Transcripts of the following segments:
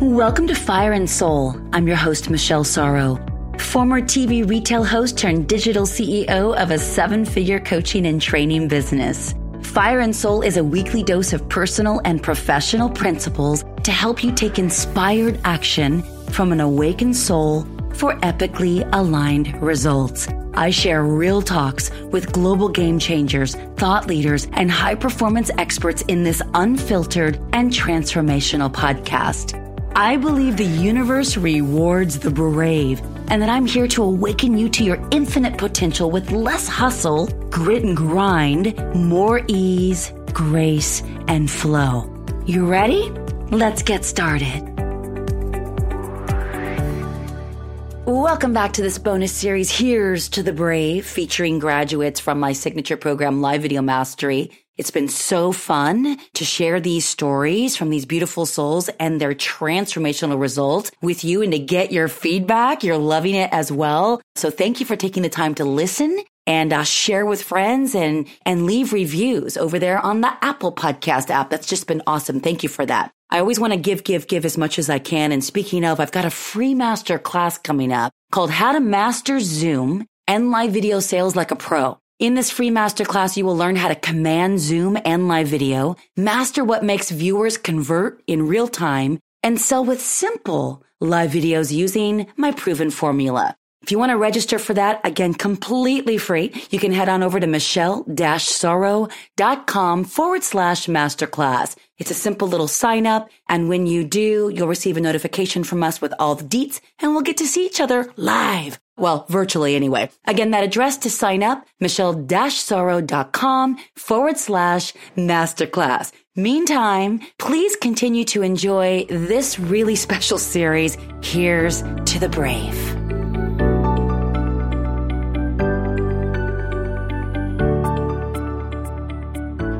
Welcome to Fire and Soul. I'm your host, Michelle Sorrow, former TV retail host turned digital CEO of a seven figure coaching and training business. Fire and Soul is a weekly dose of personal and professional principles to help you take inspired action from an awakened soul for epically aligned results. I share real talks with global game changers, thought leaders, and high performance experts in this unfiltered and transformational podcast. I believe the universe rewards the brave and that I'm here to awaken you to your infinite potential with less hustle, grit and grind, more ease, grace, and flow. You ready? Let's get started. Welcome back to this bonus series, Here's to the Brave, featuring graduates from my signature program, Live Video Mastery. It's been so fun to share these stories from these beautiful souls and their transformational results with you and to get your feedback. You're loving it as well. So thank you for taking the time to listen and uh, share with friends and, and leave reviews over there on the Apple podcast app. That's just been awesome. Thank you for that. I always want to give, give, give as much as I can. And speaking of, I've got a free master class coming up called How to Master Zoom and Live Video Sales Like a Pro. In this free masterclass, you will learn how to command Zoom and live video, master what makes viewers convert in real time, and sell with simple live videos using my proven formula. If you want to register for that, again, completely free, you can head on over to michelle-sorrow.com forward slash masterclass. It's a simple little sign up. And when you do, you'll receive a notification from us with all the deets and we'll get to see each other live. Well, virtually anyway. Again, that address to sign up, michelle-sorrow.com forward slash masterclass. Meantime, please continue to enjoy this really special series, Here's to the Brave.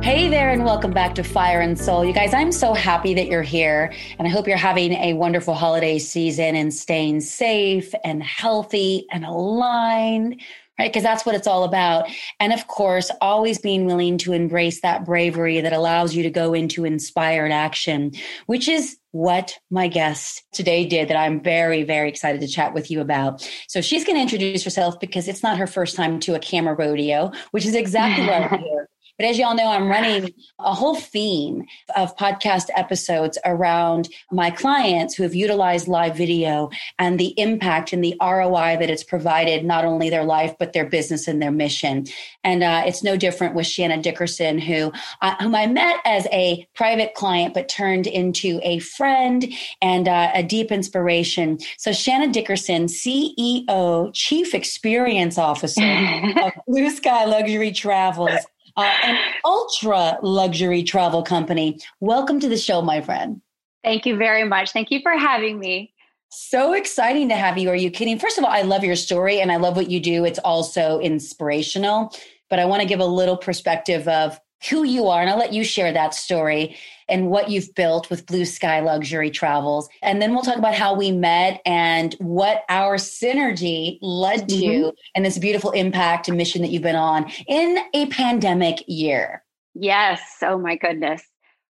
Hey there, and welcome back to Fire and Soul. You guys, I'm so happy that you're here, and I hope you're having a wonderful holiday season and staying safe and healthy and aligned, right? Because that's what it's all about. And of course, always being willing to embrace that bravery that allows you to go into inspired action, which is what my guest today did that I'm very, very excited to chat with you about. So she's going to introduce herself because it's not her first time to a camera rodeo, which is exactly what I'm here. But as y'all know, I'm running a whole theme of podcast episodes around my clients who have utilized live video and the impact and the ROI that it's provided, not only their life, but their business and their mission. And uh, it's no different with Shanna Dickerson, who, uh, whom I met as a private client, but turned into a friend and uh, a deep inspiration. So Shanna Dickerson, CEO, Chief Experience Officer of Blue Sky Luxury Travels uh, an ultra luxury travel company. Welcome to the show, my friend. Thank you very much. Thank you for having me. So exciting to have you. Are you kidding? First of all, I love your story and I love what you do. It's also inspirational, but I want to give a little perspective of who you are. And I'll let you share that story and what you've built with Blue Sky Luxury Travels. And then we'll talk about how we met and what our synergy led to mm-hmm. and this beautiful impact and mission that you've been on in a pandemic year. Yes. Oh, my goodness.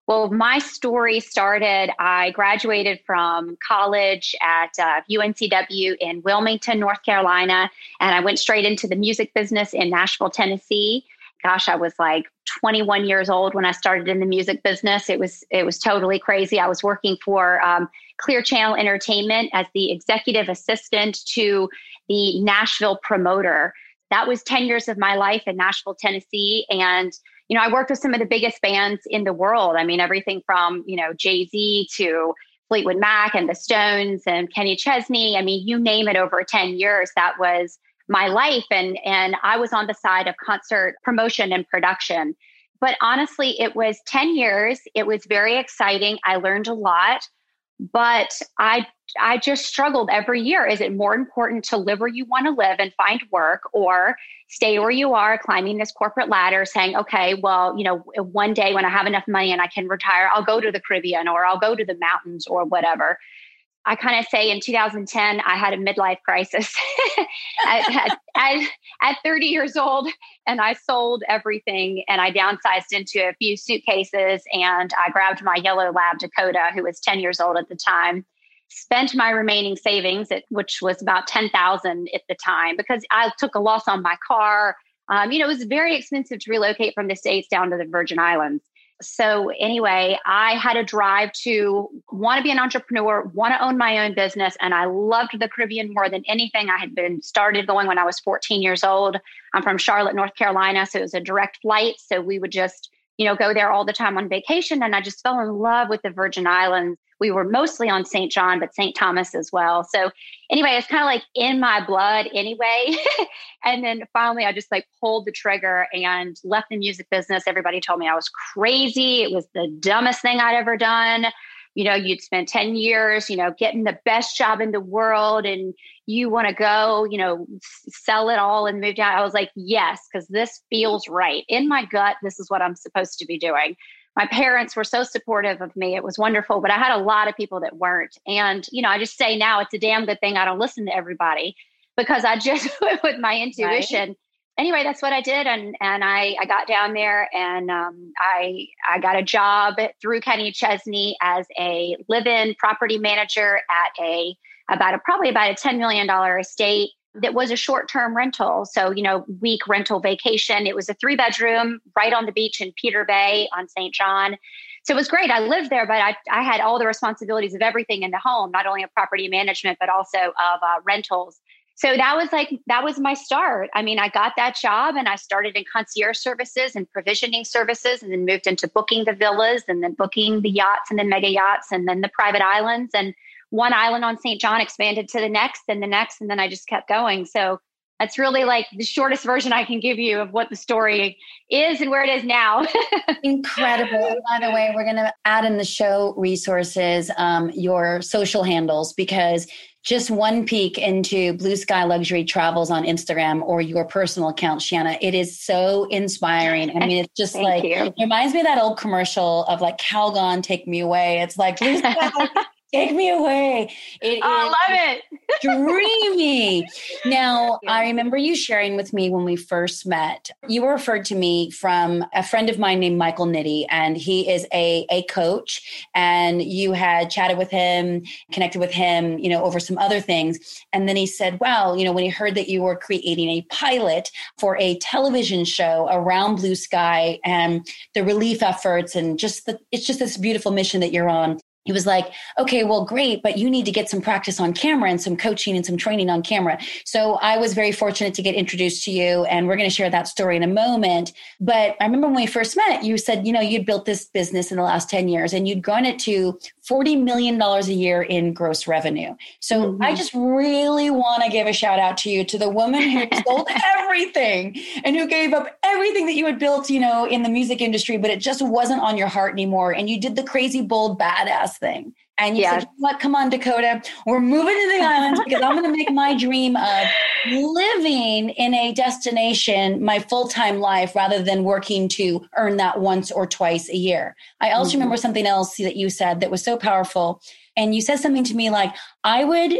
Well, my story started. I graduated from college at uh, UNCW in Wilmington, North Carolina, and I went straight into the music business in Nashville, Tennessee gosh, I was like 21 years old when I started in the music business. It was it was totally crazy. I was working for um, Clear Channel Entertainment as the executive assistant to the Nashville promoter. That was 10 years of my life in Nashville, Tennessee, and you know I worked with some of the biggest bands in the world. I mean, everything from you know Jay Z to Fleetwood Mac and the Stones and Kenny Chesney. I mean, you name it. Over 10 years, that was my life and and I was on the side of concert promotion and production. But honestly, it was 10 years. It was very exciting. I learned a lot, but I I just struggled every year. Is it more important to live where you want to live and find work or stay where you are climbing this corporate ladder saying, okay, well, you know, one day when I have enough money and I can retire, I'll go to the Caribbean or I'll go to the mountains or whatever. I kind of say in 2010, I had a midlife crisis at, at, at, 30 years old, and I sold everything and I downsized into a few suitcases. And I grabbed my yellow lab, Dakota, who was 10 years old at the time. spent my remaining savings, at, which was about 10,000 at the time, because I took a loss on my car. Um, you know, it was very expensive to relocate from the States down to the Virgin Islands. So, anyway, I had a drive to want to be an entrepreneur, want to own my own business. And I loved the Caribbean more than anything. I had been started going when I was 14 years old. I'm from Charlotte, North Carolina. So, it was a direct flight. So, we would just, you know, go there all the time on vacation. And I just fell in love with the Virgin Islands we were mostly on St. John, but St. Thomas as well. So anyway, it's kind of like in my blood anyway. and then finally, I just like pulled the trigger and left the music business. Everybody told me I was crazy. It was the dumbest thing I'd ever done. You know, you'd spent 10 years, you know, getting the best job in the world and you want to go, you know, sell it all and move down. I was like, yes, because this feels right. In my gut, this is what I'm supposed to be doing my parents were so supportive of me. It was wonderful, but I had a lot of people that weren't. And, you know, I just say now it's a damn good thing I don't listen to everybody because I just went with my intuition. Right. Anyway, that's what I did, and and I I got down there and um, I I got a job through Kenny Chesney as a live-in property manager at a about a probably about a ten million dollar estate that was a short term rental. So, you know, week rental vacation. It was a three bedroom right on the beach in Peter Bay on St. John. So it was great. I lived there, but I, I had all the responsibilities of everything in the home, not only of property management, but also of uh, rentals. So that was like, that was my start. I mean, I got that job and I started in concierge services and provisioning services and then moved into booking the villas and then booking the yachts and then mega yachts and then the private islands. And one island on St. John expanded to the next and the next, and then I just kept going. So that's really like the shortest version I can give you of what the story is and where it is now. Incredible. By the way, we're going to add in the show resources, um, your social handles, because just one peek into Blue Sky Luxury Travels on Instagram or your personal account, Shanna, it is so inspiring. I mean, it's just like, you. it reminds me of that old commercial of like Calgon, Take Me Away. It's like, Blue Sky Take me away. It I love it. dreamy. Now, I remember you sharing with me when we first met. You were referred to me from a friend of mine named Michael Nitty, and he is a, a coach. And you had chatted with him, connected with him, you know, over some other things. And then he said, Well, you know, when he heard that you were creating a pilot for a television show around Blue Sky and the relief efforts and just the, it's just this beautiful mission that you're on he was like, okay, well, great, but you need to get some practice on camera and some coaching and some training on camera. So I was very fortunate to get introduced to you, and we're going to share that story in a moment. But I remember when we first met, you said, you know, you'd built this business in the last 10 years and you'd grown it to $40 million a year in gross revenue. So mm-hmm. I just really want to give a shout out to you, to the woman who sold everything and who gave up everything that you had built, you know, in the music industry, but it just wasn't on your heart anymore. And you did the crazy, bold, badass thing. And you said, what? Come on, Dakota. We're moving to the islands because I'm going to make my dream of living in a destination my full time life rather than working to earn that once or twice a year. I also mm-hmm. remember something else that you said that was so powerful. And you said something to me like, I would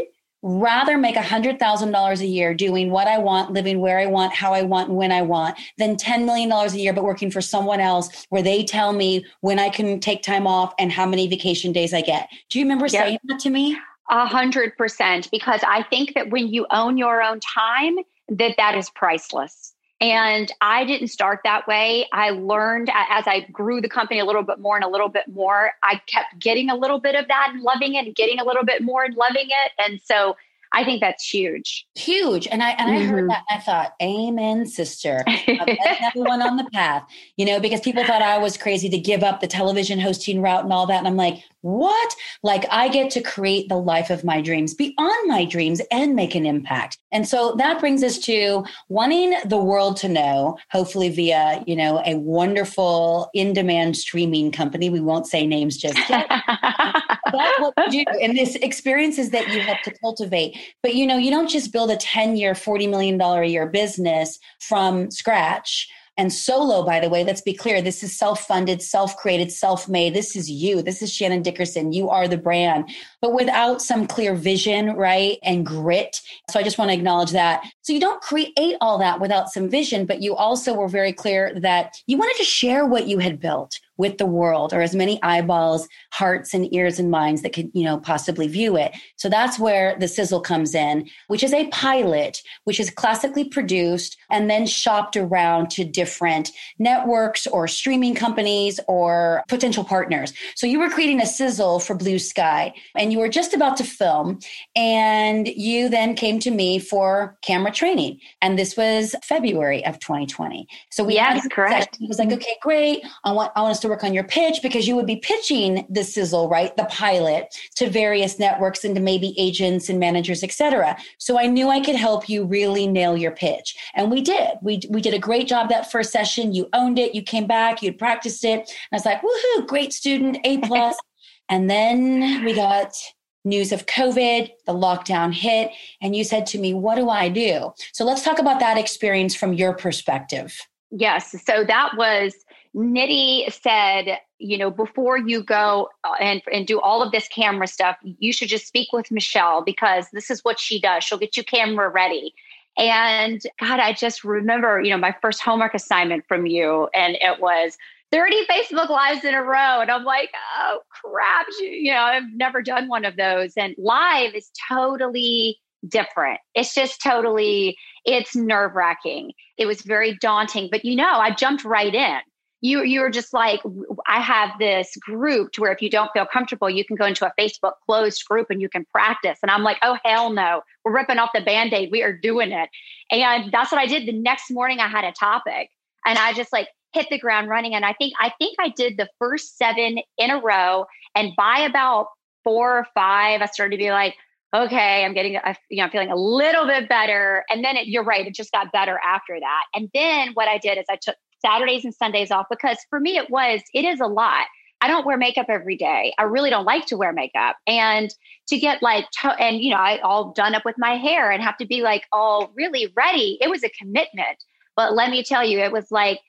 rather make $100,000 a year doing what I want, living where I want, how I want, and when I want, than $10 million a year, but working for someone else where they tell me when I can take time off and how many vacation days I get. Do you remember yep. saying that to me? A hundred percent, because I think that when you own your own time, that that is priceless. And I didn't start that way. I learned as I grew the company a little bit more and a little bit more. I kept getting a little bit of that and loving it and getting a little bit more and loving it. And so I think that's huge. Huge. And I and mm-hmm. I heard mm-hmm. that and I thought, Amen, sister. everyone on the path. You know, because people thought I was crazy to give up the television hosting route and all that. And I'm like, what? Like I get to create the life of my dreams beyond my dreams and make an impact. And so that brings us to wanting the world to know, hopefully via, you know, a wonderful in-demand streaming company. We won't say names just yet. What you do. And this experiences that you help to cultivate. But you know, you don't just build a 10-year, $40 million a year business from scratch and solo, by the way, let's be clear. This is self funded, self created, self made. This is you. This is Shannon Dickerson. You are the brand, but without some clear vision, right? And grit. So I just want to acknowledge that. So you don't create all that without some vision, but you also were very clear that you wanted to share what you had built with the world or as many eyeballs, hearts and ears and minds that could, you know, possibly view it. So that's where the sizzle comes in, which is a pilot, which is classically produced and then shopped around to different networks or streaming companies or potential partners. So you were creating a sizzle for Blue Sky and you were just about to film and you then came to me for camera training. And this was February of 2020. So we yes, correct. It was like, okay, great. I want, I want us to work on your pitch because you would be pitching the sizzle, right? The pilot to various networks and to maybe agents and managers, etc. So I knew I could help you really nail your pitch. And we did. We, we did a great job that first session. You owned it. You came back, you'd practiced it. And I was like, woohoo, great student, A plus. and then we got news of COVID, the lockdown hit, and you said to me, What do I do? So let's talk about that experience from your perspective. Yes. So that was Nitty said, you know, before you go uh, and, and do all of this camera stuff, you should just speak with Michelle because this is what she does. She'll get you camera ready. And God, I just remember, you know, my first homework assignment from you, and it was 30 Facebook Lives in a row. And I'm like, oh crap, you know, I've never done one of those. And live is totally different. It's just totally, it's nerve wracking. It was very daunting, but you know, I jumped right in. You, you were just like, I have this group to where if you don't feel comfortable, you can go into a Facebook closed group and you can practice. And I'm like, oh, hell no. We're ripping off the band aid. We are doing it. And that's what I did. The next morning, I had a topic and I just like hit the ground running. And I think I think I did the first seven in a row. And by about four or five, I started to be like, okay, I'm getting, a, you know, I'm feeling a little bit better. And then it, you're right, it just got better after that. And then what I did is I took Saturdays and Sundays off because for me it was, it is a lot. I don't wear makeup every day. I really don't like to wear makeup. And to get like, to- and you know, I all done up with my hair and have to be like all really ready. It was a commitment. But let me tell you, it was like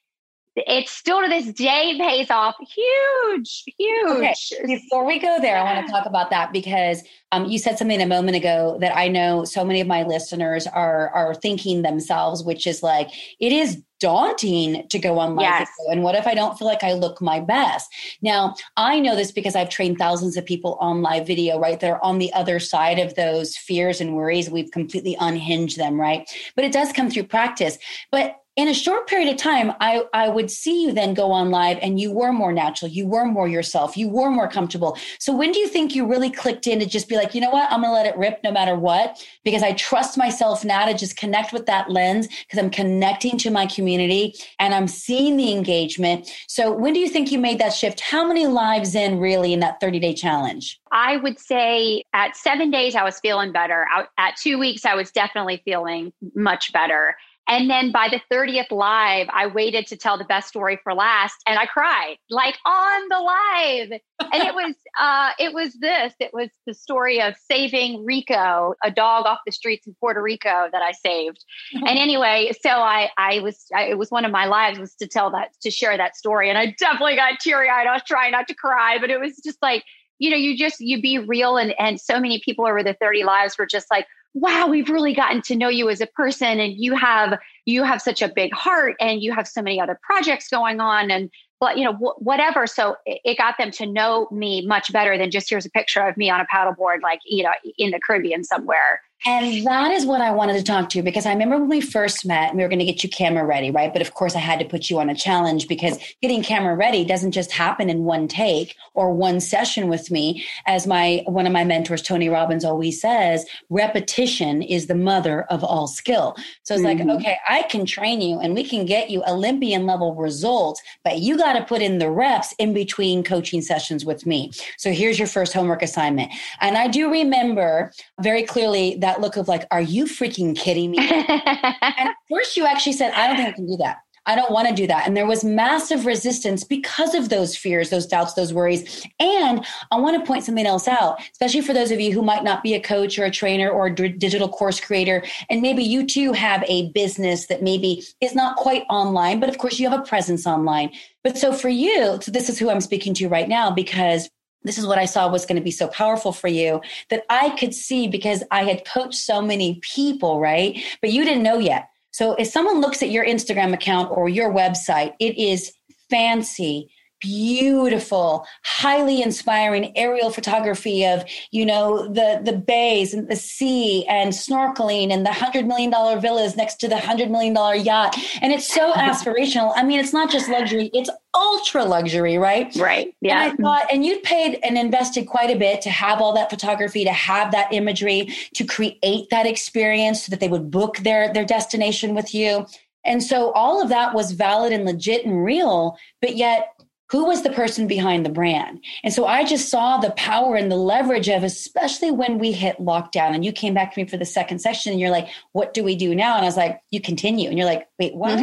it still to this day pays off huge, huge. Okay. Before we go there, I want to talk about that because um, you said something a moment ago that I know so many of my listeners are are thinking themselves, which is like it is daunting to go on live yes. And what if I don't feel like I look my best? Now, I know this because I've trained thousands of people on live video, right? They're on the other side of those fears and worries. We've completely unhinged them, right? But it does come through practice. But in a short period of time, I, I would see you then go on live and you were more natural. You were more yourself. You were more comfortable. So when do you think you really clicked in to just be like, you know what? I'm to let it rip no matter what, because I trust myself now to just connect with that lens because I'm connecting to my community and I'm seeing the engagement. So when do you think you made that shift? How many lives in really in that 30 day challenge? I would say at seven days, I was feeling better. At two weeks, I was definitely feeling much better. And then by the 30th live, I waited to tell the best story for last and I cried like on the live. And it was uh it was this. It was the story of saving Rico, a dog off the streets in Puerto Rico that I saved. and anyway, so I I was I, it was one of my lives was to tell that to share that story and I definitely got teary-eyed. I was trying not to cry, but it was just like you know, you just you be real and and so many people over the 30 lives were just like wow we've really gotten to know you as a person and you have you have such a big heart and you have so many other projects going on and but you know wh- whatever. So it, it, got them to know me much better than just here's a picture of me on a paddleboard like you know in the caribbean somewhere and that is what I wanted to talk to you because I remember when we first met, and we were going to get you camera ready, right? But of course, I had to put you on a challenge because getting camera ready doesn't just happen in one take or one session with me. As my one of my mentors, Tony Robbins, always says, repetition is the mother of all skill. So it's mm-hmm. like, okay, I can train you and we can get you Olympian level results, but you got to put in the reps in between coaching sessions with me. So here's your first homework assignment. And I do remember very clearly that look of like, are you freaking kidding me? and first you actually said, I don't think I can do that. I don't want to do that. And there was massive resistance because of those fears, those doubts, those worries. And I want to point something else out, especially for those of you who might not be a coach or a trainer or a d- digital course creator. And maybe you too have a business that maybe is not quite online, but of course you have a presence online. But so for you, so this is who I'm speaking to right now because this is what I saw was going to be so powerful for you that I could see because I had coached so many people, right? But you didn't know yet. So if someone looks at your Instagram account or your website, it is fancy beautiful highly inspiring aerial photography of you know the the bays and the sea and snorkeling and the hundred million dollar villas next to the hundred million dollar yacht and it's so aspirational i mean it's not just luxury it's ultra luxury right? Right yeah and i thought and you'd paid and invested quite a bit to have all that photography to have that imagery to create that experience so that they would book their their destination with you. And so all of that was valid and legit and real but yet who was the person behind the brand? And so i just saw the power and the leverage of especially when we hit lockdown and you came back to me for the second session and you're like what do we do now? And i was like you continue. And you're like wait what?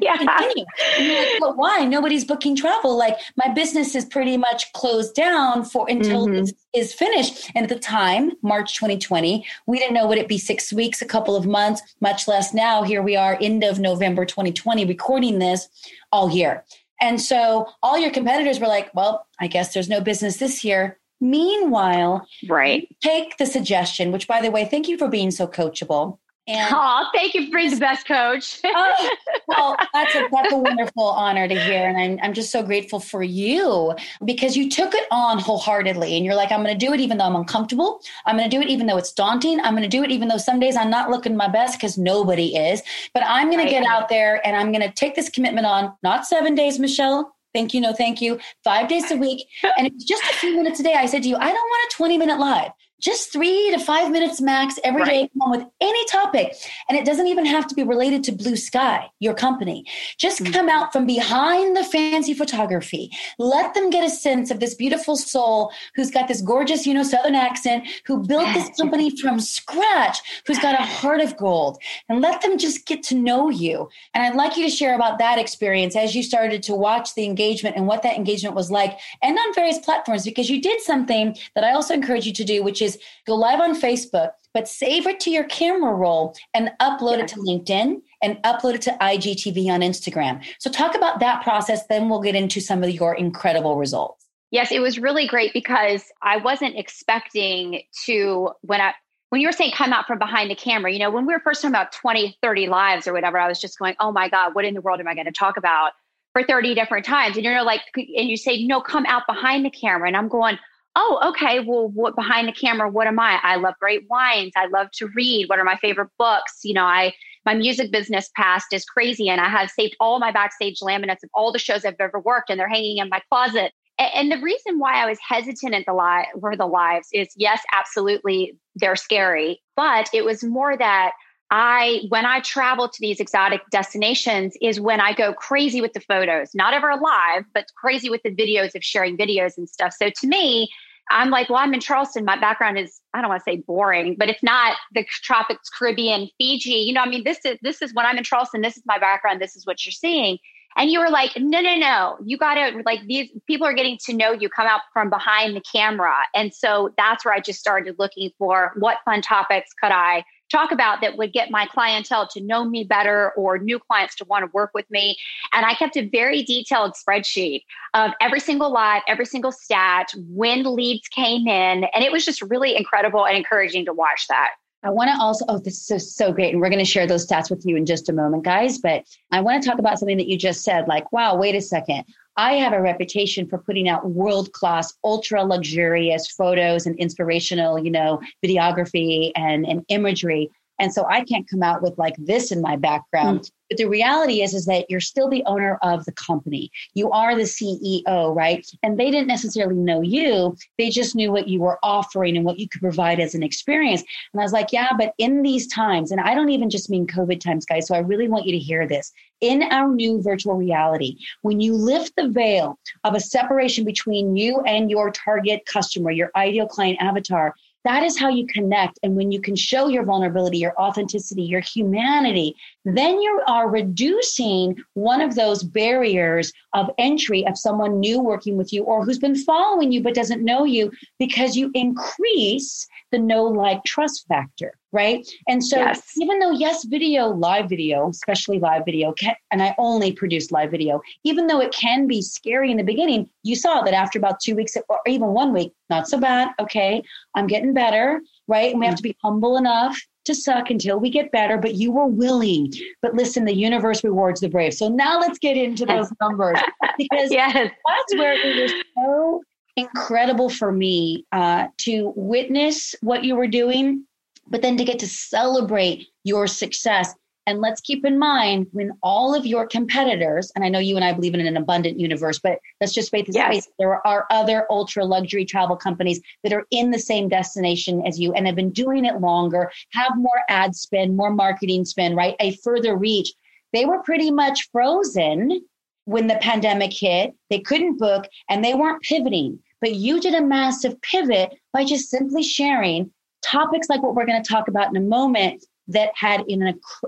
Yeah. Continue. Like, but why? Nobody's booking travel. Like my business is pretty much closed down for until mm-hmm. this is finished. And at the time march 2020 we didn't know would it be six weeks a couple of months much less now. Here we are end of november 2020 recording this all year and so all your competitors were like, well, I guess there's no business this year. Meanwhile, right. Take the suggestion, which by the way, thank you for being so coachable. And oh, thank you for being the best coach. oh, well, that's a, that's a wonderful honor to hear. And I'm, I'm just so grateful for you because you took it on wholeheartedly. And you're like, I'm going to do it even though I'm uncomfortable. I'm going to do it even though it's daunting. I'm going to do it even though some days I'm not looking my best because nobody is. But I'm going to get out there and I'm going to take this commitment on, not seven days, Michelle, Thank you. No, thank you. Five days a week. And it's just a few minutes a day. I said to you, I don't want a 20 minute live just three to five minutes max every right. day. Come on with any topic. And it doesn't even have to be related to Blue Sky, your company. Just mm-hmm. come out from behind the fancy photography. Let them get a sense of this beautiful soul who's got this gorgeous, you know, Southern accent, who built this company from scratch, who's got a heart of gold. And let them just get to know you. And I'd like you to share about that experience as you started to watch the engagement and what that engagement was like and on various platforms, because you did something that I also encourage you to do, which is is go live on Facebook, but save it to your camera roll and upload yeah. it to LinkedIn and upload it to IGTV on Instagram. So talk about that process, then we'll get into some of your incredible results. Yes, it was really great because I wasn't expecting to when I when you were saying come out from behind the camera, you know, when we were first talking about 20, 30 lives or whatever, I was just going, oh my God, what in the world am I going to talk about for 30 different times? And you're like, and you say, no, come out behind the camera. And I'm going, oh, okay, well, what behind the camera, what am I? I love great wines. I love to read. What are my favorite books? You know, I my music business past is crazy and I have saved all my backstage laminates of all the shows I've ever worked and they're hanging in my closet. And the reason why I was hesitant at the live for the lives is yes, absolutely, they're scary, but it was more that I, when I travel to these exotic destinations, is when I go crazy with the photos, not ever live, but crazy with the videos of sharing videos and stuff. So to me, I'm like, well, I'm in Charleston. My background is, I don't want to say boring, but it's not the tropics, Caribbean, Fiji. You know, I mean, this is this is when I'm in Charleston. This is my background. This is what you're seeing. And you were like, no, no, no. You got to like these people are getting to know you. Come out from behind the camera, and so that's where I just started looking for what fun topics could I talk about that would get my clientele to know me better or new clients to want to work with me. And I kept a very detailed spreadsheet of every single live, every single stat, when leads came in. And it was just really incredible and encouraging to watch that. I want to also, oh, this is so, great. And we're going to share those stats with you in just a moment, guys. But I want to talk about something that you just said like, wow, wait a second. I have a reputation for putting out world class, ultra luxurious photos and inspirational, you know, videography and, and imagery. And so I can't come out with like this in my background. Mm. But the reality is, is that you're still the owner of the company. You are the CEO, right? And they didn't necessarily know you. They just knew what you were offering and what you could provide as an experience. And I was like, yeah, but in these times, and I don't even just mean COVID times, guys. So I really want you to hear this. In our new virtual reality, when you lift the veil of a separation between you and your target customer, your ideal client avatar, that is how you connect. And when you can show your vulnerability, your authenticity, your humanity, then you are reducing one of those barriers of entry of someone new working with you or who's been following you but doesn't know you because you increase the no like trust factor right and so yes. even though yes video live video especially live video can, and i only produce live video even though it can be scary in the beginning you saw that after about two weeks or even one week not so bad okay i'm getting better right and we have to be humble enough to suck until we get better, but you were willing. But listen, the universe rewards the brave. So now let's get into those numbers because yes. that's where it was so incredible for me uh, to witness what you were doing, but then to get to celebrate your success and let's keep in mind when all of your competitors, and I know you and I believe in an abundant universe, but let's just face the yes. space. There are other ultra luxury travel companies that are in the same destination as you and have been doing it longer, have more ad spend, more marketing spend, right? A further reach. They were pretty much frozen when the pandemic hit. They couldn't book and they weren't pivoting. But you did a massive pivot by just simply sharing topics like what we're going to talk about in a moment that had an,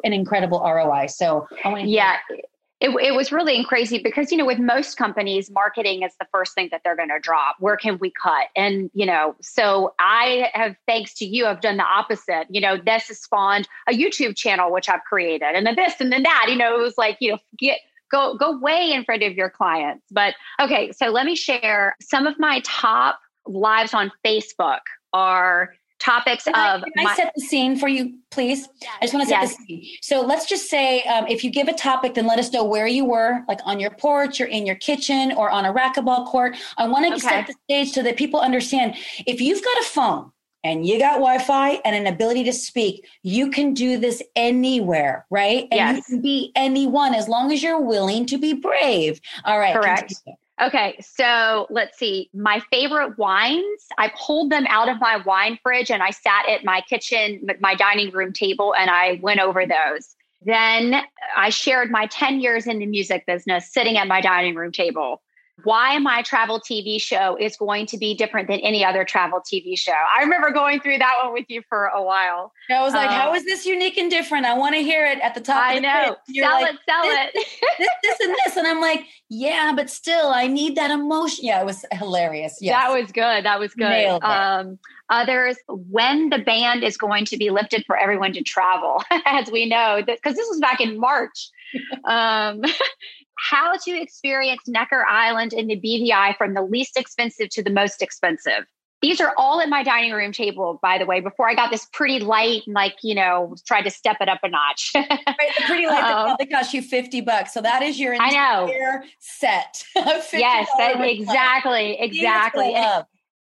an incredible ROI. So yeah. It, it was really crazy because you know with most companies marketing is the first thing that they're going to drop where can we cut and you know so i have thanks to you i've done the opposite you know this has spawned a youtube channel which i've created and then this and then that you know it was like you know get go go way in front of your clients but okay so let me share some of my top lives on facebook are topics can of. I, can I set the scene for you, please? I just want to set yes. the scene. So let's just say um, if you give a topic, then let us know where you were, like on your porch or in your kitchen or on a racquetball court. I want to okay. set the stage so that people understand if you've got a phone and you got Wi-Fi and an ability to speak, you can do this anywhere, right? And yes. you can be anyone as long as you're willing to be brave. All right. Correct. Continue. Okay, so let's see. My favorite wines, I pulled them out of my wine fridge and I sat at my kitchen, my dining room table, and I went over those. Then I shared my 10 years in the music business sitting at my dining room table why my travel TV show is going to be different than any other travel TV show. I remember going through that one with you for a while. I was like, um, how is this unique and different? I want to hear it at the top. I know. Sell like, it, sell this, it. this, this, and this. And I'm like, yeah, but still, I need that emotion. Yeah, it was hilarious. Yes. That was good. That was good. Um, others, when the band is going to be lifted for everyone to travel, as we know, because this was back in March. um, how to experience Necker Island in the BVI from the least expensive to the most expensive. These are all at my dining room table, by the way, before I got this pretty light and like, you know, tried to step it up a notch. right, the pretty light um, that cost you 50 bucks. So that is your entire I know. set. yes, that, exactly. Exactly.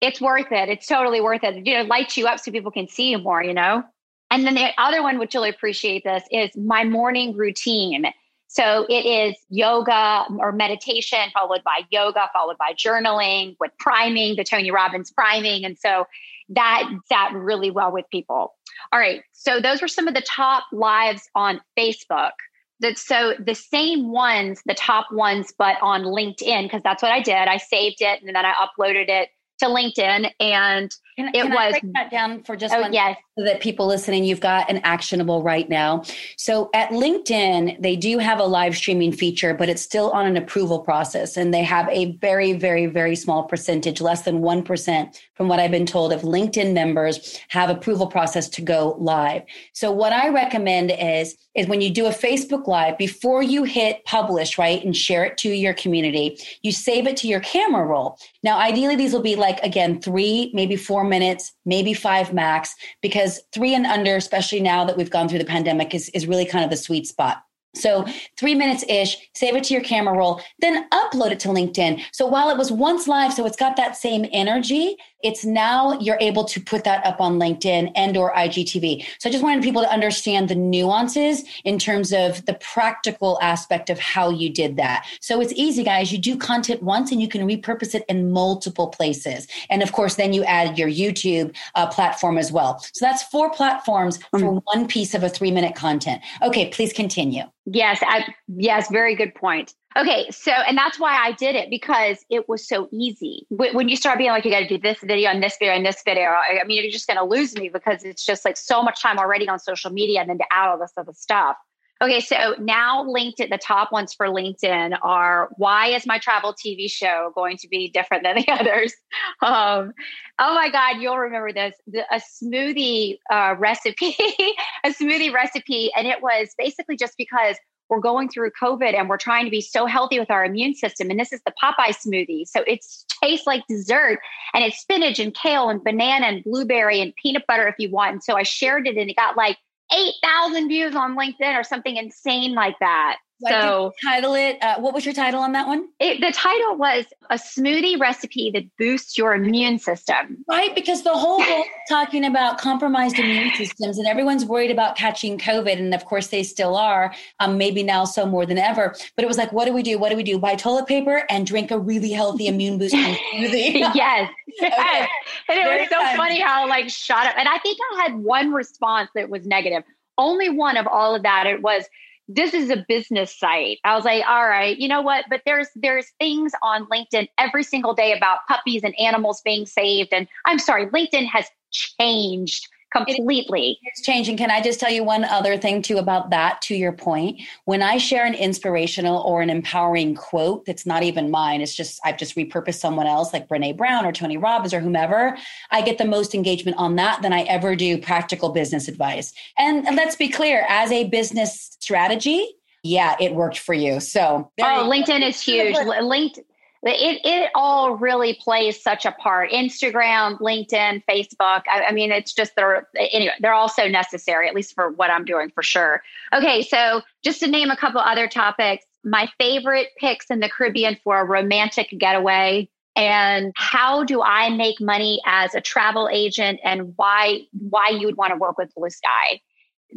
It's worth it. It's totally worth it. You know, lights you up so people can see you more, you know? And then the other one, which you'll appreciate this, is my morning routine. So it is yoga or meditation followed by yoga, followed by journaling with priming, the Tony Robbins priming. And so that sat really well with people. All right. So those were some of the top lives on Facebook. That so the same ones, the top ones, but on LinkedIn, because that's what I did. I saved it and then I uploaded it to LinkedIn, and can, it can was I break that down for just oh, one. Yes, that people listening, you've got an actionable right now. So at LinkedIn, they do have a live streaming feature, but it's still on an approval process, and they have a very, very, very small percentage, less than one percent, from what I've been told, of LinkedIn members have approval process to go live. So what I recommend is is when you do a Facebook Live, before you hit publish, right, and share it to your community, you save it to your camera roll. Now, ideally, these will be like, again, three, maybe four minutes, maybe five max, because three and under, especially now that we've gone through the pandemic, is, is really kind of the sweet spot. So, three minutes ish, save it to your camera roll, then upload it to LinkedIn. So, while it was once live, so it's got that same energy, it's now you're able to put that up on linkedin and or igtv so i just wanted people to understand the nuances in terms of the practical aspect of how you did that. So it's easy guys. You do content once and you can repurpose it in multiple places. And of course then you add your youtube uh, platform as well. So that's four platforms for mm-hmm. one piece of a three minute content. Okay please continue. Yes I, yes very good point Okay, so and that's why I did it because it was so easy. When you start being like, you got to do this video and this video and this video, I mean, you're just going to lose me because it's just like so much time already on social media and then to add all this other stuff. Okay, so now LinkedIn, the top ones for LinkedIn are why is my travel TV show going to be different than the others? Um, oh my God, you'll remember this the, a smoothie uh, recipe, a smoothie recipe. And it was basically just because we're going through COVID and we're trying to be so healthy with our immune system. And this is the Popeye smoothie. So it tastes like dessert and it's spinach and kale and banana and blueberry and peanut butter if you want. And so I shared it and it got like 8,000 views on LinkedIn or something insane like that. So title it. Uh, what was your title on that one? It, the title was a smoothie recipe that boosts your immune system. Right, because the whole talking about compromised immune systems, and everyone's worried about catching COVID, and of course they still are. Um, maybe now so more than ever. But it was like, what do we do? What do we do? Buy toilet paper and drink a really healthy immune boosting smoothie. yes, okay. And it Very was so fun. funny how like shot up. And I think I had one response that was negative. Only one of all of that. It was this is a business site. I was like, all right, you know what? But there's there's things on LinkedIn every single day about puppies and animals being saved. And I'm sorry, LinkedIn has changed completely. It's changing. Can I just tell you one other thing too about that to your point? When I share an inspirational or an empowering quote that's not even mine, it's just I've just repurposed someone else like Brene Brown or Tony Robbins or whomever, I get the most engagement on that than I ever do practical business advice. And, and let's be clear, as a business strategy, yeah, it worked for you. So, oh, LinkedIn is huge. LinkedIn it, it all really plays such a part. Instagram linkedin facebook I, I, mean it's just they're anyway they're all so necessary at least for what i'm doing for sure. Okay so just to name a couple other topics my favorite picks in the caribbean for a romantic getaway and how do i make money as a travel agent and why why you would want to work with blue sky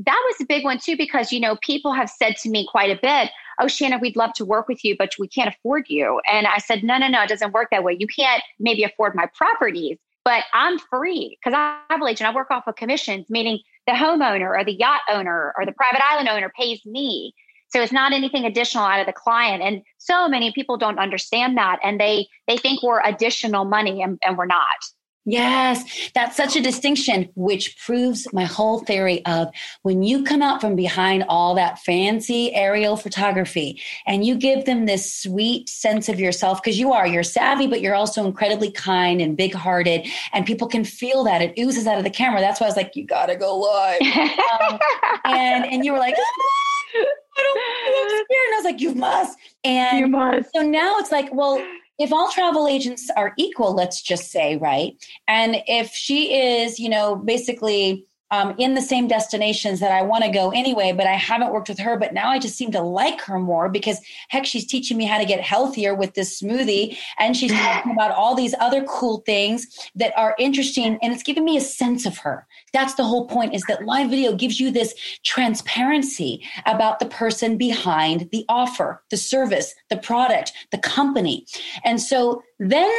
that was a big one too because you know people have said to me quite a bit oh shanna we'd love to work with you but we can't afford you. And i said no no no it doesn't work that way. You can't maybe afford my properties but i'm free because i'm travel agent i work off of commissions meaning the homeowner or the yacht owner or the private island owner pays me. So it's not anything additional out of the client. And so many people don't understand that and they they think we're additional money and, and we're not Yes, that's such a distinction, which proves my whole theory of when you come out from behind all that fancy aerial photography and you give them this sweet sense of yourself, because you are, you're savvy, but you're also incredibly kind and big hearted, and people can feel that. It oozes out of the camera. That's why I was like, you gotta go live. um, and, and you were like, ah, I don't, I'm scared. And I was like, you must. And you must. so now it's like, well, if all travel agents are equal, let's just say, right? And if she is, you know, basically um, in the same destinations that I want to go anyway, but I haven't worked with her. But now I just seem to like her more because heck, she's teaching me how to get healthier with this smoothie. And she's talking about all these other cool things that are interesting. And it's giving me a sense of her. That's the whole point is that live video gives you this transparency about the person behind the offer, the service, the product, the company. And so then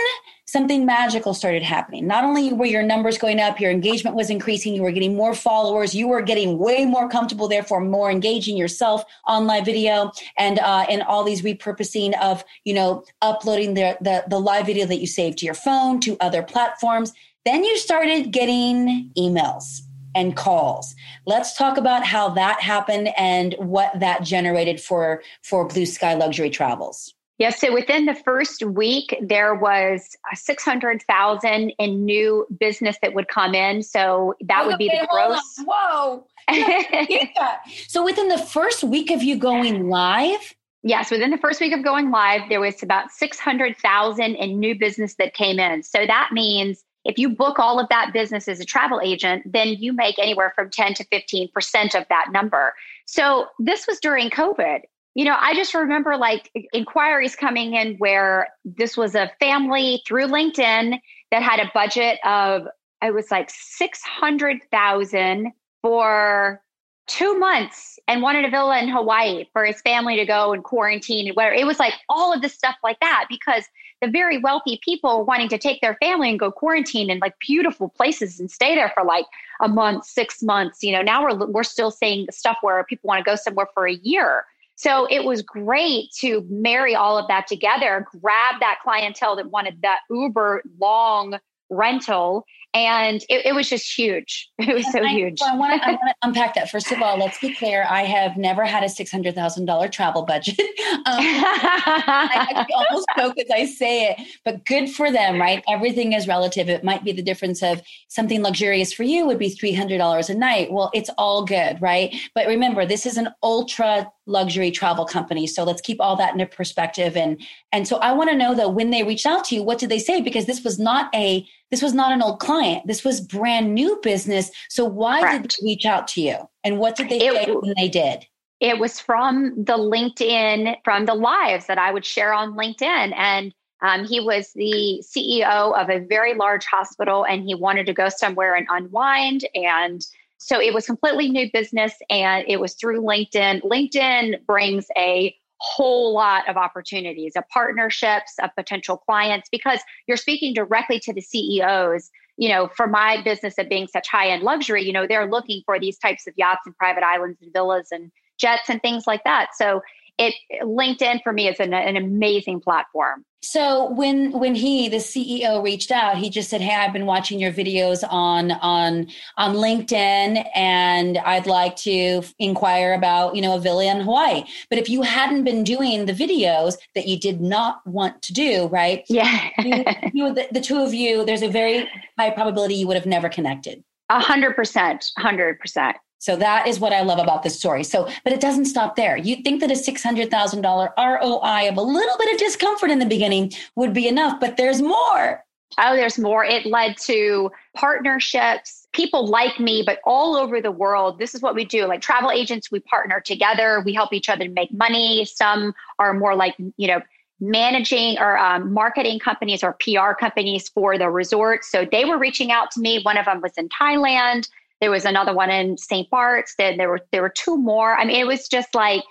something magical started happening. Not only were your numbers going up, your engagement was increasing, you were getting more followers, you were getting way more comfortable, therefore more engaging yourself on live video and uh, and all these repurposing of you know uploading the, the the live video that you saved to your phone to other platforms. Then you started getting emails and calls. Let's talk about how that happened and what that generated for for Blue Sky Luxury Travels. Yes, so within the first week, there was uh, 600,000 in new business that would come in. So that would be the gross. Whoa. so within the first week of you going live? Yes, within the first week of going live, there was about 600,000 in new business that came in. So that means if you book all of that business as a travel agent, then you make anywhere from 10 to 15% of that number. So this was during COVID. You know, I just remember like inquiries coming in where this was a family through LinkedIn that had a budget of it was like 600,000 for 2 months and wanted a villa in Hawaii for his family to go and quarantine and whatever. It was like all of this stuff like that because the very wealthy people wanting to take their family and go quarantine in like beautiful places and stay there for like a month, 6 months. You know, now we're we're still seeing the stuff where people want to go somewhere for a year. So it was great to marry all of that together, grab that clientele that wanted that uber long rental and it, it, was just huge. It was so I, huge. So I want to unpack that. First of all, let's be clear. I have never had a six hundred thousand dollar travel budget. um, I, I almost joke as I say it, but good for them, right? Everything is relative. It might be the difference of something luxurious for you would be three hundred dollars a night. Well, it's all good, right? But remember, this is an ultra luxury travel company. So let's keep all that into perspective. And and so I want to know though, when they reached out to you, what did they say? Because this was not a this was not an old client. This was brand new business. So why Correct. did they reach out to you? And what did they it, say when they did? It was from the LinkedIn, from the lives that I would share on LinkedIn. And um, he was the CEO of a very large hospital and he wanted to go somewhere and unwind. And so it was completely new business and it was through LinkedIn. LinkedIn brings a whole lot of opportunities, of partnerships, of potential clients, because you're speaking directly to the CEOs. You know, for my business of being such high end luxury, you know, they're looking for these types of yachts and private islands and villas and jets and things like that. So it LinkedIn for me is an, an amazing platform. So when when he the CEO reached out, he just said, "Hey, I've been watching your videos on on on LinkedIn, and I'd like to inquire about you know a villa in Hawaii." But if you hadn't been doing the videos that you did not want to do, right? Yeah, you, you the, the two of you, there's a very high probability you would have never connected. A hundred percent, hundred percent. So that is what I love about this story. So, but it doesn't stop there. You'd think that a $600,000 ROI of a little bit of discomfort in the beginning would be enough, but there's more. Oh, there's more. It led to partnerships, people like me, but all over the world. This is what we do. Like travel agents, we partner together. We help each other to make money. Some are more like, you know, managing or um, marketing companies or PR companies for the resort. So they were reaching out to me. One of them was in Thailand. There was another one in St. Bart's. Then there were there were two more. I mean, it was just like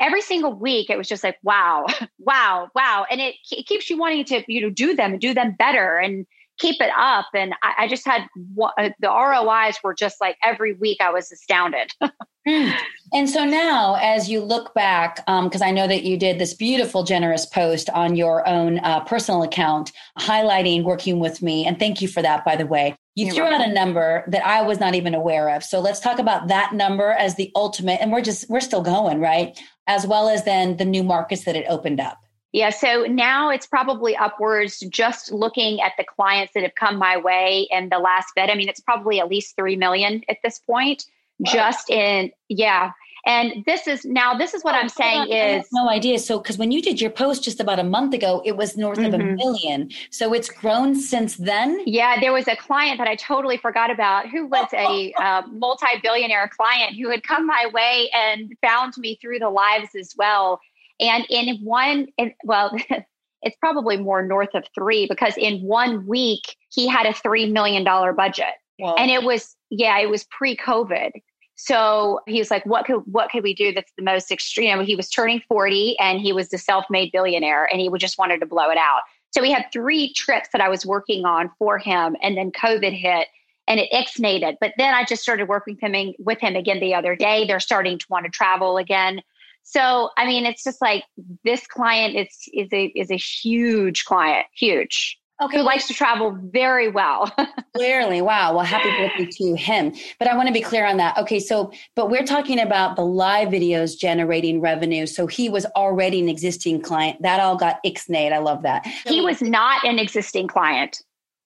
every single week it was just like wow wow wow and it, it keeps you wanting to you know do them and do them better and keep it up and i, I just had uh, the rois were just like every week i was astounded hmm. and so now as you look back because um, i know that you did this beautiful generous post on your own uh, personal account highlighting working with me and thank you for that by the way you You're threw out a number that I was not even aware of. So let's talk about that number as the ultimate. And we're just, we're still going, right? As well as then the new markets that it opened up. Yeah, so now it's probably upwards just looking at the clients that have come my way in the last bit. I mean, it's probably at least 3 million at this point, wow. just in, yeah, and this is now, this is what oh, I'm saying is no idea. So, because when you did your post just about a month ago, it was north mm-hmm. of a mm-hmm. million. So it's grown since then. Yeah, there was a client that I totally forgot about who was a uh, multi billionaire client who had come my way and found me through the lives as well. And in one, in, well, it's probably more north of three because in one week he had a $3 million budget. And it was, yeah, it was pre COVID. So he was like, what could what could we do that's the most extreme? He was turning 40 and he was the self-made billionaire and he just wanted to blow it out. So we had three trips that I was working on for him and then COVID hit and it ixnated. But then I just started working with him, with him again the other day. They're starting to want to travel again. So I mean, it's just like this client is is a is a huge client, huge okay. who likes to travel very well. Clearly. Wow. Well, happy birthday to him. But I want to be clear on that. Okay. So, but we're talking about the live videos generating revenue. So he was already an existing client. That all got ixnayed. I love that. He was not an existing client.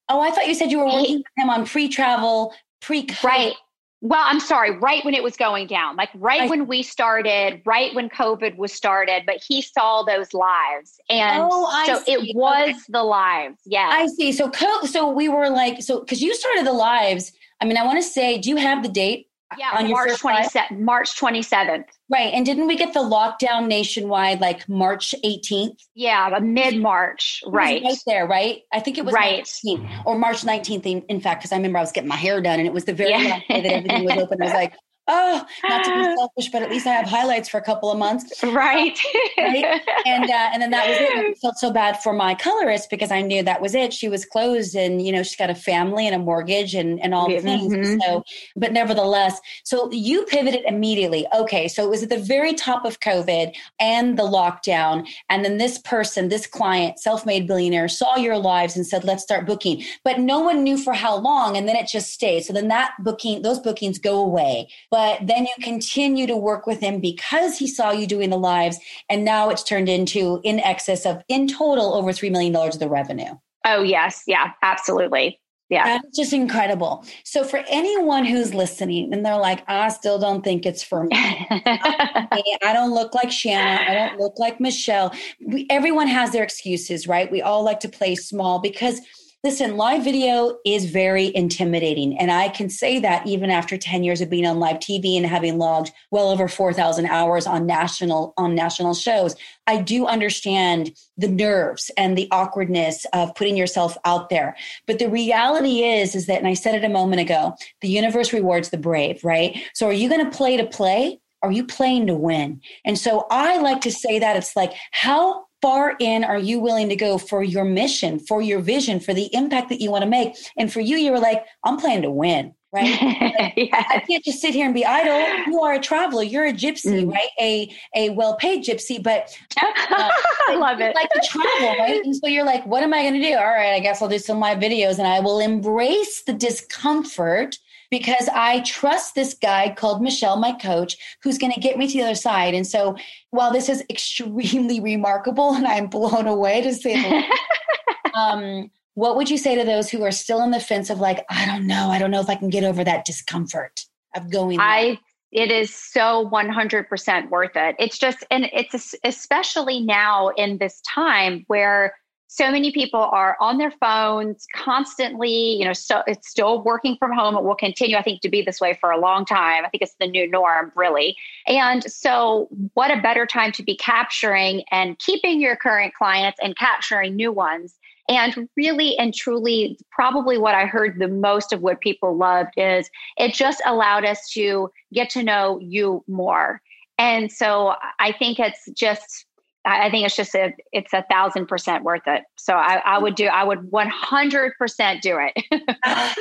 Oh, I thought you said you were working he, with him on pre travel, pre Right. Well, I'm sorry, right when it was going down, like right I, when we started, right when COVID was started, but he saw those lives. And oh, so see. it was okay. the lives. Yeah. I see. So, so we were like, so, cause you started the lives. I mean, I want to say, do you have the date? Yeah, on March 27th. March 27th. Right. And didn't we get the lockdown nationwide like March 18th? Yeah, mid March. Right. Right there, right? I think it was right. 19th or March 19th, in, in fact, because I remember I was getting my hair done and it was the very yeah. last day that everything was open. I was like, oh, not to be selfish, but at least I have highlights for a couple of months. Right. right? And uh, and then that was it. I felt so bad for my colorist because I knew that was it. She was closed and, you know, she's got a family and a mortgage and, and all the things. Mm-hmm. So, but nevertheless, so you pivoted immediately. Okay. So it was at the very top of COVID and the lockdown. And then this person, this client, self made billionaire, saw your lives and said, let's start booking. But no one knew for how long. And then it just stayed. So then that booking, those bookings go away. But then you continue to work with him because he saw you doing the lives. And now it's turned into in excess of, in total, over $3 million of the revenue. Oh, yes. Yeah, absolutely. Yeah. That's just incredible. So, for anyone who's listening and they're like, I still don't think it's for me, I don't look like Shanna, I don't look like Michelle. We, everyone has their excuses, right? We all like to play small because Listen, live video is very intimidating. And I can say that even after 10 years of being on live TV and having logged well over 4,000 hours on national, on national shows, I do understand the nerves and the awkwardness of putting yourself out there. But the reality is, is that, and I said it a moment ago, the universe rewards the brave, right? So are you going to play to play? Are you playing to win? And so I like to say that it's like, how far in are you willing to go for your mission, for your vision, for the impact that you want to make? And for you, you were like, I'm planning to win. Right. yes. I can't just sit here and be idle. You are a traveler. You're a gypsy, mm. right? A a well-paid gypsy, but uh, I love it. Like to travel, right? And so you're like, what am I going to do? All right, I guess I'll do some live videos, and I will embrace the discomfort because I trust this guy called Michelle, my coach, who's going to get me to the other side. And so while this is extremely remarkable and I'm blown away to say um, what would you say to those who are still on the fence of like, I don't know, I don't know if I can get over that discomfort of going? There. I it is so 100% worth it. It's just, and it's especially now in this time where so many people are on their phones constantly you know so it's still working from home. It will continue i think to be this way for a long time. I think it's the new norm really. And so what a better time to be capturing and keeping your current clients and capturing new ones. And really and truly probably what i heard the most of what people loved is it just allowed us to get to know you more. And so i think it's just I think it's just a it's a thousand percent worth it. So I, I would do I would one hundred percent do it. I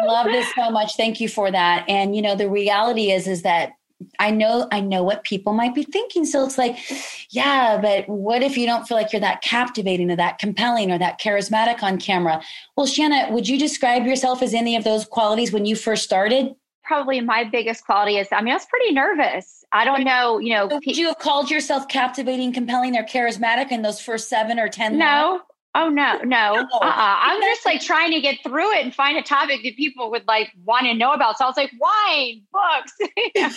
love this so much. Thank you for that. And you know the reality is is that I know I know what people might be thinking. So it's like, yeah, but what if you don't feel like you're that captivating or that compelling or that charismatic on camera? Well, Shanna, would you describe yourself as any of those qualities when you first started? Probably my biggest quality is I mean I was pretty nervous I don't know, you know. So would you have called yourself captivating, compelling, or charismatic in those first seven or 10? No. Oh, no, no. no. Uh-uh. I'm just like trying to get through it and find a topic that people would like want to know about. So I was like, wine, books. you know,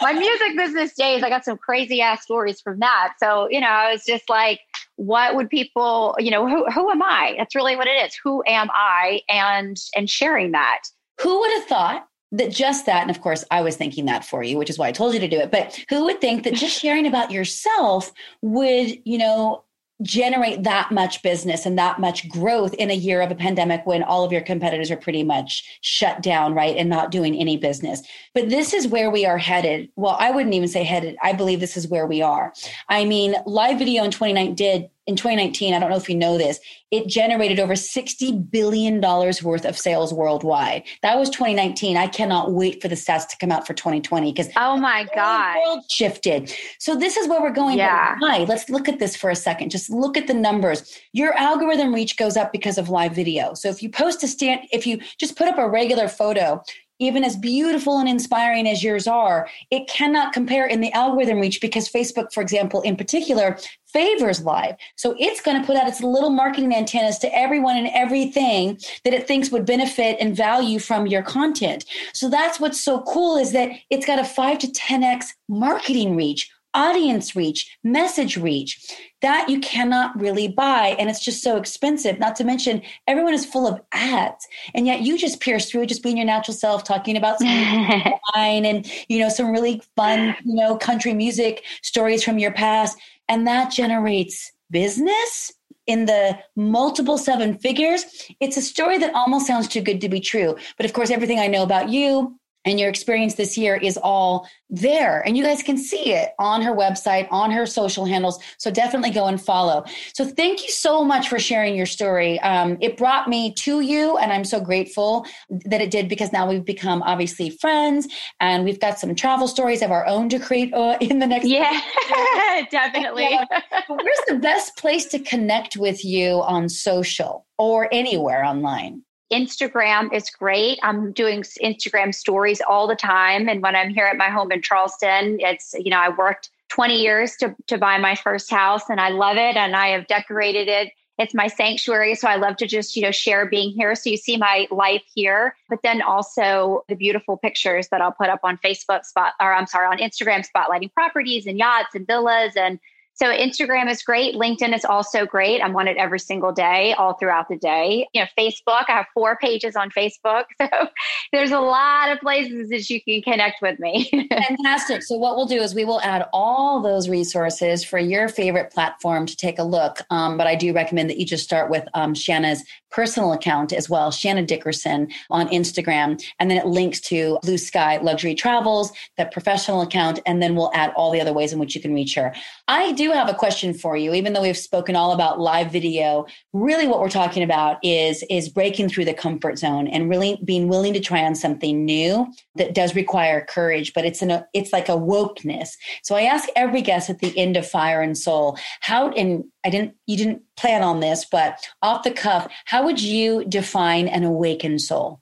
my music business days, I got some crazy ass stories from that. So, you know, I was just like, what would people, you know, who, who am I? That's really what it is. Who am I? And, and sharing that. Who would have thought that just that, and of course, I was thinking that for you, which is why I told you to do it. But who would think that just sharing about yourself would, you know, generate that much business and that much growth in a year of a pandemic when all of your competitors are pretty much shut down, right? And not doing any business. But this is where we are headed. Well, I wouldn't even say headed. I believe this is where we are. I mean, live video in 2019 did in 2019, I don't know if you know this, it generated over $60 billion worth of sales worldwide. That was 2019. I cannot wait for the stats to come out for 2020 because oh my God. The world shifted. So this is where we're going. Yeah. Why? Let's look at this for a second. Just look at the numbers. Your algorithm reach goes up because of live video. So if you post a stand, if you just put up a regular photo, even as beautiful and inspiring as yours are, it cannot compare in the algorithm reach because Facebook, for example, in particular, favors live. So it's going to put out its little marketing antennas to everyone and everything that it thinks would benefit and value from your content. So that's what's so cool is that it's got a 5 to 10x marketing reach audience reach, message reach that you cannot really buy. And it's just so expensive. Not to mention, everyone is full of ads. And yet you just pierce through, just being your natural self, talking about wine and, you know, some really fun, you know, country music stories from your past. And that generates business in the multiple seven figures. It's a story that almost sounds too good to be true. But of course, everything I know about you, and your experience this year is all there. And you guys can see it on her website on her social handles. So definitely go and follow. So thank you so much for sharing your story. Um, it brought me to you and i'm so grateful that it did because now we've become obviously friends and we've got some travel stories of our own to create uh, in the next yeah definitely. yeah. where's the best place to connect with you on social or anywhere online Instagram is great. I'm doing Instagram stories all the time. And when I'm here at my home in Charleston, it's, you know, I worked 20 years to, to buy my first house and I love it. And I have decorated it. It's my sanctuary. So I love to just, you know, share being here. So you see my life here, but then also the beautiful pictures that I'll put up on Facebook spot, or I'm sorry, on Instagram, spotlighting properties and yachts and villas and so Instagram is great. LinkedIn is also great. I'm on it every single day, all throughout the day. You know, Facebook, I have four pages on Facebook. So there's a lot of places that you can connect with me. Fantastic. So what we'll do is we will add all those resources for your favorite platform to take a look. Um, but I do recommend that you just start with um, Shanna's personal account as well, Shanna Dickerson on Instagram. And then it links to Blue Sky Luxury Travels, the professional account, and then we'll add all the other ways in which you can reach her. I do have a question for you, even though we've spoken all about live video. Really, what we're talking about is, is breaking through the comfort zone and really being willing to try on something new that does require courage, but it's an it's like a wokeness. So I ask every guest at the end of Fire and Soul, how and I didn't you didn't plan on this, but off the cuff, how would you define an awakened soul?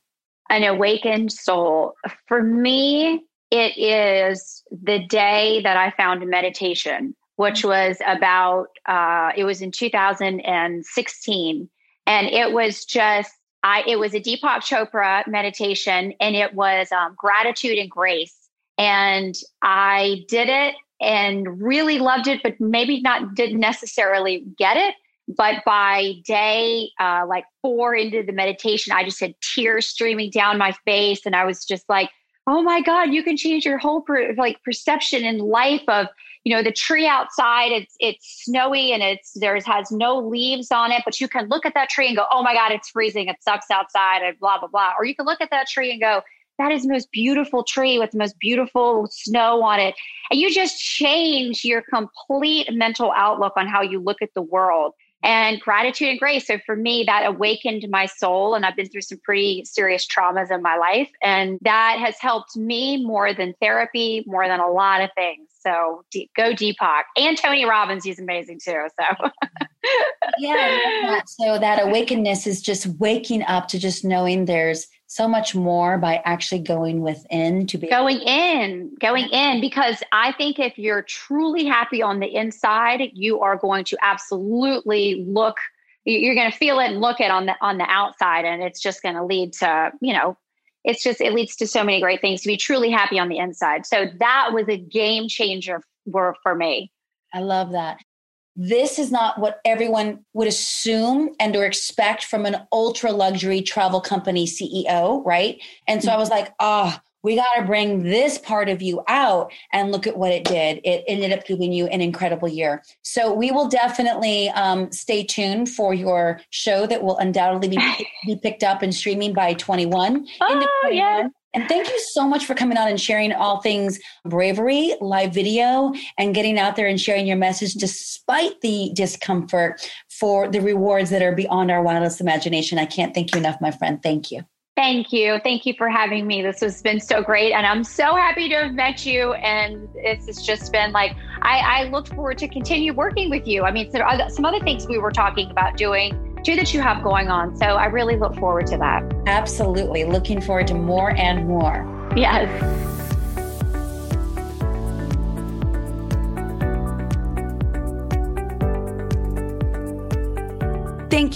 An awakened soul. For me, it is the day that I found meditation, which was about uh, it was in 2016. And it was just I it was a Deepak Chopra meditation and it was um, gratitude and grace. And I did it and really loved it, but maybe not didn't necessarily get it. But by day uh, like four into the meditation, I just had tears streaming down my face, and I was just like, "Oh my God, you can change your whole per- like perception in life of." You know the tree outside. It's it's snowy and it's there's has no leaves on it, but you can look at that tree and go, "Oh my God, it's freezing! It sucks outside!" and blah blah blah. Or you can look at that tree and go, that is the most beautiful tree with the most beautiful snow on it. And you just change your complete mental outlook on how you look at the world and gratitude and grace. So for me, that awakened my soul. And I've been through some pretty serious traumas in my life. And that has helped me more than therapy, more than a lot of things. So go Deepak. And Tony Robbins, he's amazing too. So yeah. That. So that awakenedness is just waking up to just knowing there's so much more by actually going within to be going in going in because i think if you're truly happy on the inside you are going to absolutely look you're going to feel it and look it on the on the outside and it's just going to lead to you know it's just it leads to so many great things to be truly happy on the inside. So that was a game changer for for me. I love that. This is not what everyone would assume and or expect from an ultra luxury travel company CEO, right? And so I mm-hmm. was like, oh, we got to bring this part of you out and look at what it did. It ended up giving you an incredible year. So we will definitely um, stay tuned for your show that will undoubtedly be, be picked up and streaming by 21. Oh, yeah. And thank you so much for coming on and sharing all things bravery, live video, and getting out there and sharing your message despite the discomfort for the rewards that are beyond our wildest imagination. I can't thank you enough, my friend. Thank you. Thank you. Thank you for having me. This has been so great. And I'm so happy to have met you. And this has just been like, I, I look forward to continue working with you. I mean, there are some other things we were talking about doing too that you have going on. So I really look forward to that. Absolutely. Looking forward to more and more. Yes.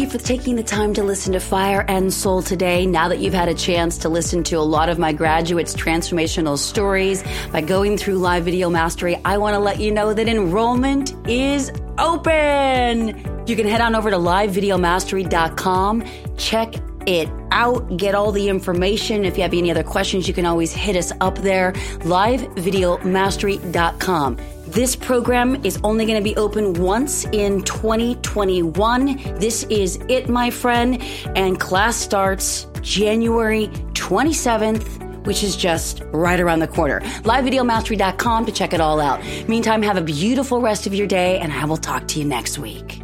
You for taking the time to listen to Fire and Soul today. Now that you've had a chance to listen to a lot of my graduates' transformational stories by going through Live Video Mastery, I want to let you know that enrollment is open. You can head on over to livevideomastery.com, check it out, get all the information. If you have any other questions, you can always hit us up there, livevideomastery.com. This program is only going to be open once in 2021. This is it, my friend, and class starts January 27th which is just right around the corner. LiveVideoMastery.com to check it all out. Meantime, have a beautiful rest of your day, and I will talk to you next week.